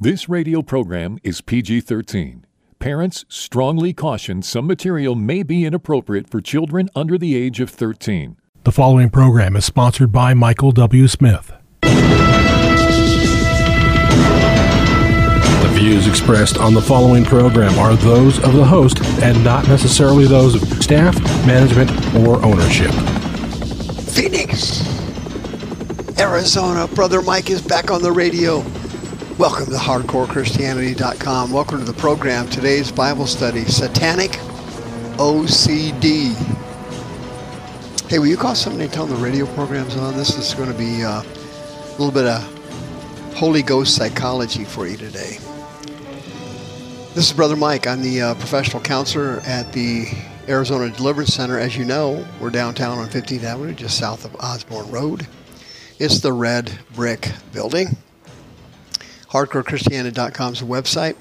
This radio program is PG 13. Parents strongly caution some material may be inappropriate for children under the age of 13. The following program is sponsored by Michael W. Smith. The views expressed on the following program are those of the host and not necessarily those of staff, management, or ownership. Phoenix, Arizona. Brother Mike is back on the radio. Welcome to HardcoreChristianity.com. Welcome to the program. Today's Bible study Satanic OCD. Hey, will you call somebody and tell them the radio program's on? This is going to be uh, a little bit of Holy Ghost psychology for you today. This is Brother Mike. I'm the uh, professional counselor at the Arizona Deliverance Center. As you know, we're downtown on 15th Avenue, just south of Osborn Road. It's the red brick building. HardcoreChristianity.com is the website.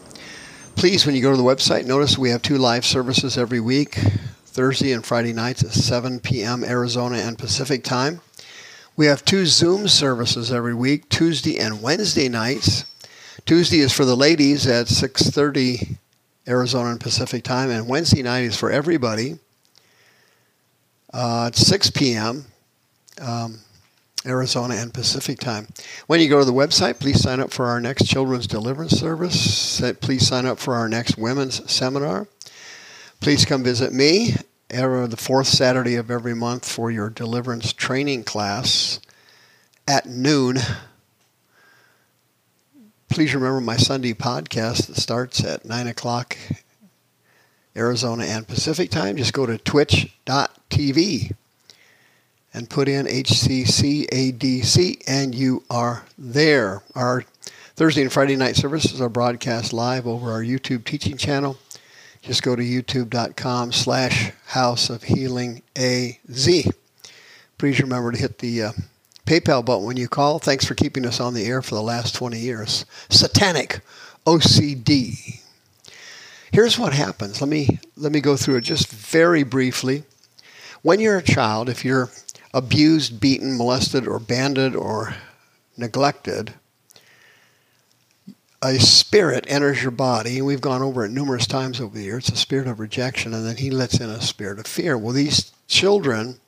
Please, when you go to the website, notice we have two live services every week Thursday and Friday nights at 7 p.m. Arizona and Pacific time. We have two Zoom services every week, Tuesday and Wednesday nights. Tuesday is for the ladies at 6:30 Arizona and Pacific time, and Wednesday night is for everybody uh, at 6 p.m. Um, Arizona and Pacific time. When you go to the website, please sign up for our next Children's Deliverance Service. Please sign up for our next Women's Seminar. Please come visit me every, the fourth Saturday of every month for your deliverance training class at noon. Please remember my Sunday podcast that starts at 9 o'clock Arizona and Pacific time. Just go to twitch.tv and put in HCCADC, and you are there. Our Thursday and Friday night services are broadcast live over our YouTube teaching channel. Just go to youtube.com slash House of Healing AZ. Please remember to hit the uh, PayPal button when you call. Thanks for keeping us on the air for the last 20 years. Satanic OCD. Here's what happens. Let me let me go through it just very briefly. When you're a child, if you're abused, beaten, molested, or banded, or neglected, a spirit enters your body, and we've gone over it numerous times over the years. It's a spirit of rejection, and then he lets in a spirit of fear. Well, these children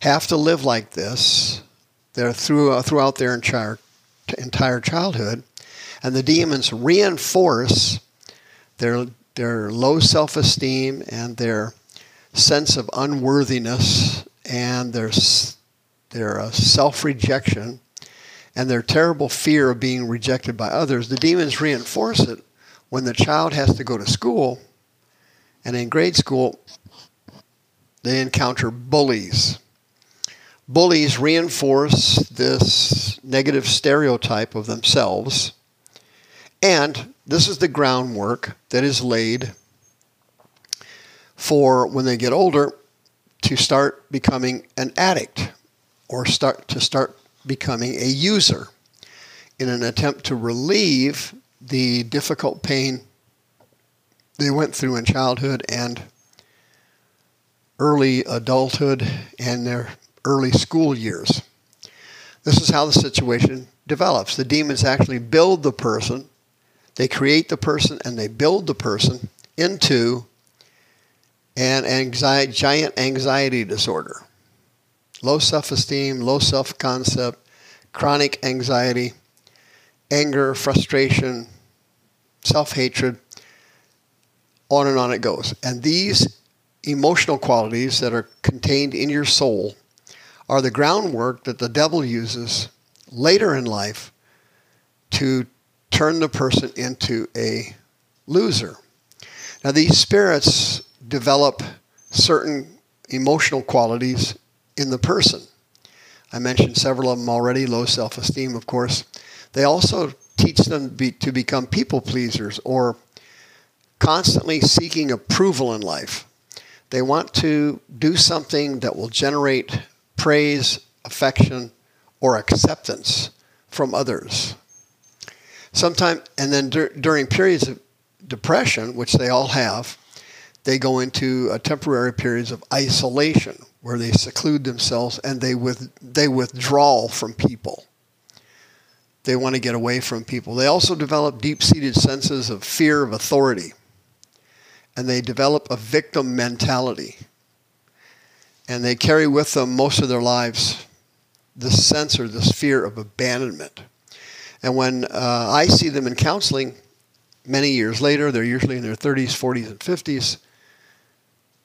have to live like this. They're through, uh, throughout their entire, entire childhood, and the demons reinforce their their low self-esteem and their sense of unworthiness and their, their uh, self rejection and their terrible fear of being rejected by others, the demons reinforce it when the child has to go to school. And in grade school, they encounter bullies. Bullies reinforce this negative stereotype of themselves. And this is the groundwork that is laid for when they get older to start becoming an addict or start to start becoming a user in an attempt to relieve the difficult pain they went through in childhood and early adulthood and their early school years. This is how the situation develops. The demons actually build the person, they create the person, and they build the person into and anxiety, giant anxiety disorder. Low self esteem, low self concept, chronic anxiety, anger, frustration, self hatred, on and on it goes. And these emotional qualities that are contained in your soul are the groundwork that the devil uses later in life to turn the person into a loser. Now, these spirits develop certain emotional qualities in the person. I mentioned several of them already low self esteem, of course. They also teach them be, to become people pleasers or constantly seeking approval in life. They want to do something that will generate praise, affection, or acceptance from others. Sometime, and then dur- during periods of depression, which they all have, they go into a temporary periods of isolation where they seclude themselves and they with they withdraw from people. They want to get away from people. They also develop deep seated senses of fear of authority. And they develop a victim mentality. And they carry with them most of their lives this sense or this fear of abandonment. And when uh, I see them in counseling many years later, they're usually in their 30s, 40s, and 50s,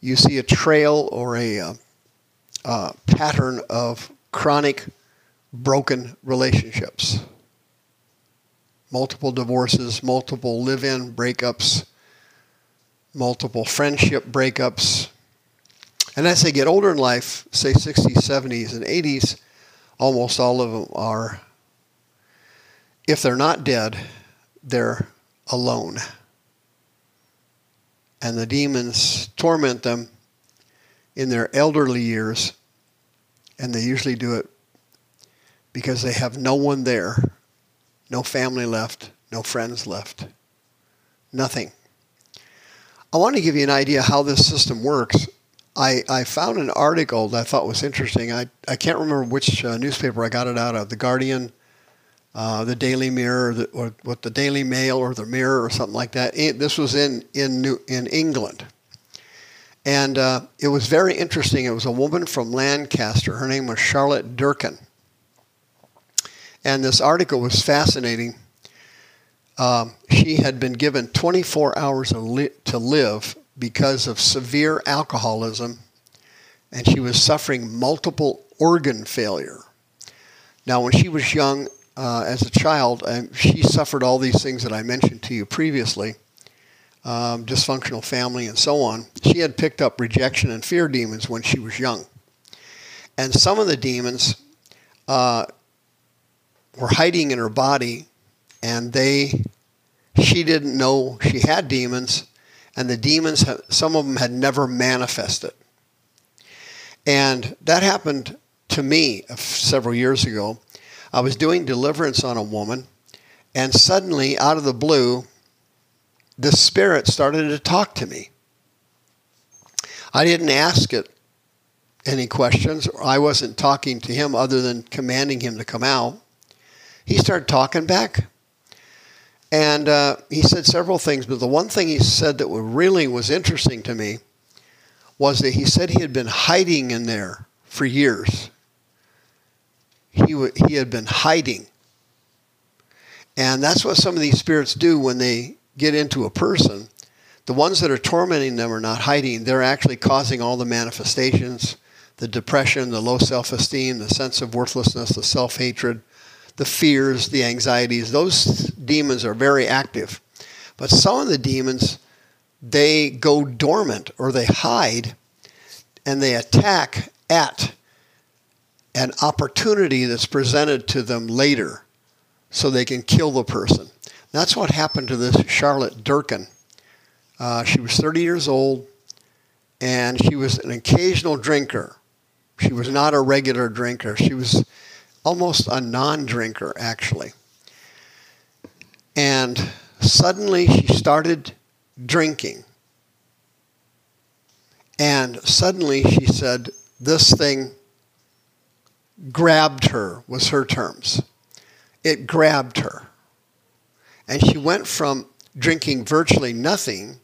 you see a trail or a uh, uh, pattern of chronic broken relationships. Multiple divorces, multiple live in breakups, multiple friendship breakups. And as they get older in life, say 60s, 70s, and 80s, almost all of them are, if they're not dead, they're alone. And the demons torment them in their elderly years, and they usually do it because they have no one there, no family left, no friends left, nothing. I want to give you an idea how this system works. I, I found an article that I thought was interesting. I, I can't remember which uh, newspaper I got it out of, The Guardian, uh, the Daily Mirror, or, the, or what the Daily Mail, or the Mirror, or something like that. It, this was in in New, in England, and uh, it was very interesting. It was a woman from Lancaster. Her name was Charlotte Durkin, and this article was fascinating. Um, she had been given 24 hours to live because of severe alcoholism, and she was suffering multiple organ failure. Now, when she was young, uh, as a child, she suffered all these things that I mentioned to you previously um, dysfunctional family and so on. She had picked up rejection and fear demons when she was young. And some of the demons uh, were hiding in her body, and they, she didn't know she had demons, and the demons, some of them had never manifested. And that happened to me several years ago. I was doing deliverance on a woman, and suddenly, out of the blue, the Spirit started to talk to me. I didn't ask it any questions. I wasn't talking to him other than commanding him to come out. He started talking back. And uh, he said several things, but the one thing he said that really was interesting to me was that he said he had been hiding in there for years. He, w- he had been hiding. And that's what some of these spirits do when they get into a person. The ones that are tormenting them are not hiding, they're actually causing all the manifestations the depression, the low self esteem, the sense of worthlessness, the self hatred, the fears, the anxieties. Those demons are very active. But some of the demons, they go dormant or they hide and they attack at an opportunity that's presented to them later so they can kill the person. That's what happened to this Charlotte Durkin. Uh, she was 30 years old and she was an occasional drinker. She was not a regular drinker. She was almost a non drinker, actually. And suddenly she started drinking. And suddenly she said, This thing grabbed her, was her terms. It grabbed her. And she went from drinking virtually nothing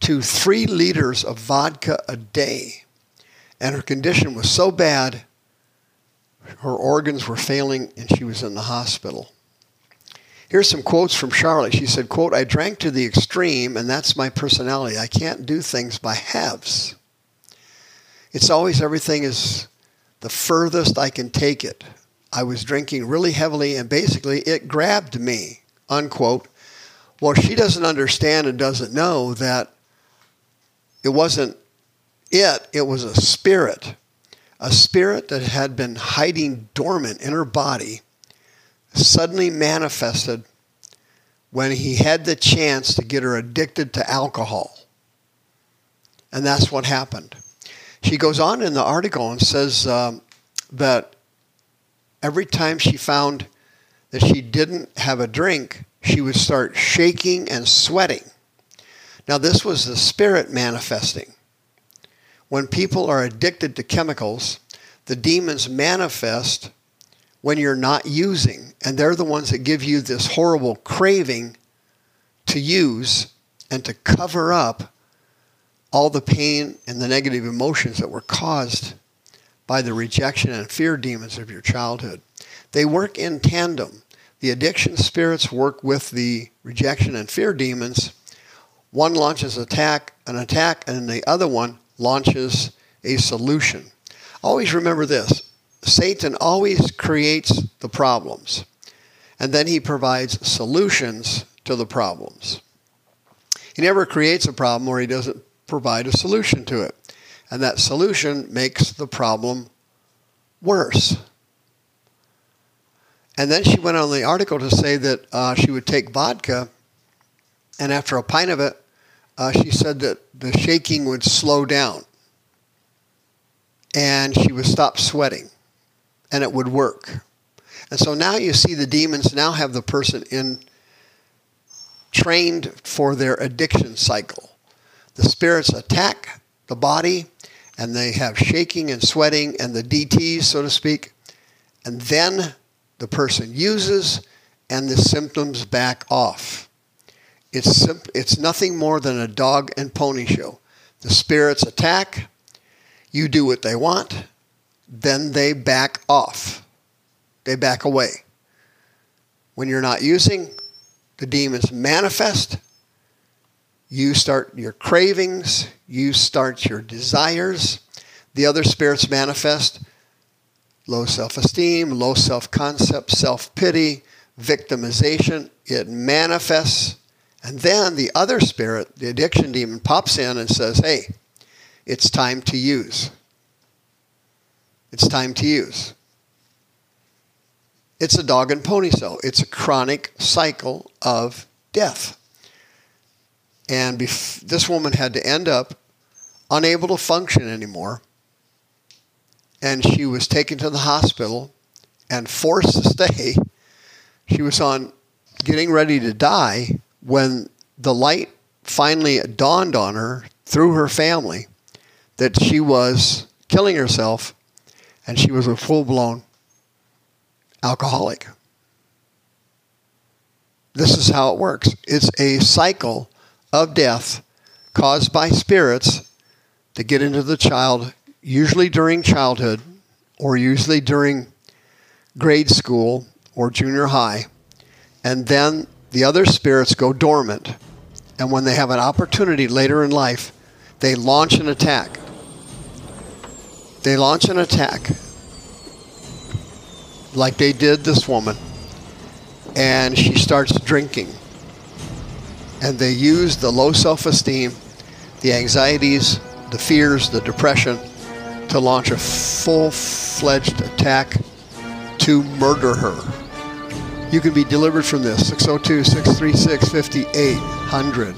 to three liters of vodka a day. And her condition was so bad, her organs were failing, and she was in the hospital. Here's some quotes from Charlotte. She said, quote, I drank to the extreme, and that's my personality. I can't do things by halves. It's always everything is the furthest I can take it. I was drinking really heavily, and basically it grabbed me unquote. Well, she doesn't understand and doesn't know that it wasn't it, it was a spirit. A spirit that had been hiding dormant in her body suddenly manifested when he had the chance to get her addicted to alcohol. And that's what happened. She goes on in the article and says um, that every time she found that she didn't have a drink, she would start shaking and sweating. Now, this was the spirit manifesting. When people are addicted to chemicals, the demons manifest when you're not using, and they're the ones that give you this horrible craving to use and to cover up all the pain and the negative emotions that were caused by the rejection and fear demons of your childhood. They work in tandem. The addiction spirits work with the rejection and fear demons. One launches attack, an attack, and the other one launches a solution. Always remember this Satan always creates the problems, and then he provides solutions to the problems. He never creates a problem where he doesn't provide a solution to it. And that solution makes the problem worse. And then she went on the article to say that uh, she would take vodka, and after a pint of it, uh, she said that the shaking would slow down and she would stop sweating and it would work. And so now you see the demons now have the person in trained for their addiction cycle. The spirits attack the body and they have shaking and sweating and the DTs, so to speak. And then the person uses and the symptoms back off. It's, it's nothing more than a dog and pony show. The spirits attack, you do what they want, then they back off. They back away. When you're not using, the demons manifest. You start your cravings, you start your desires. The other spirits manifest low self esteem, low self concept, self pity, victimization. It manifests. And then the other spirit, the addiction demon, pops in and says, hey, it's time to use. It's time to use. It's a dog and pony show. It's a chronic cycle of death. And bef- this woman had to end up unable to function anymore. And she was taken to the hospital and forced to stay. She was on getting ready to die when the light finally dawned on her through her family that she was killing herself and she was a full blown alcoholic. This is how it works it's a cycle of death caused by spirits to get into the child, usually during childhood or usually during grade school or junior high. And then the other spirits go dormant. And when they have an opportunity later in life, they launch an attack. They launch an attack like they did this woman, and she starts drinking. And they use the low self esteem, the anxieties, the fears, the depression to launch a full fledged attack to murder her. You can be delivered from this 602 636 5800.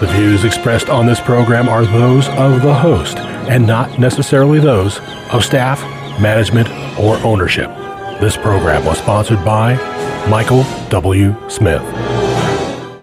The views expressed on this program are those of the host and not necessarily those of staff, management, or ownership. This program was sponsored by Michael W. Smith.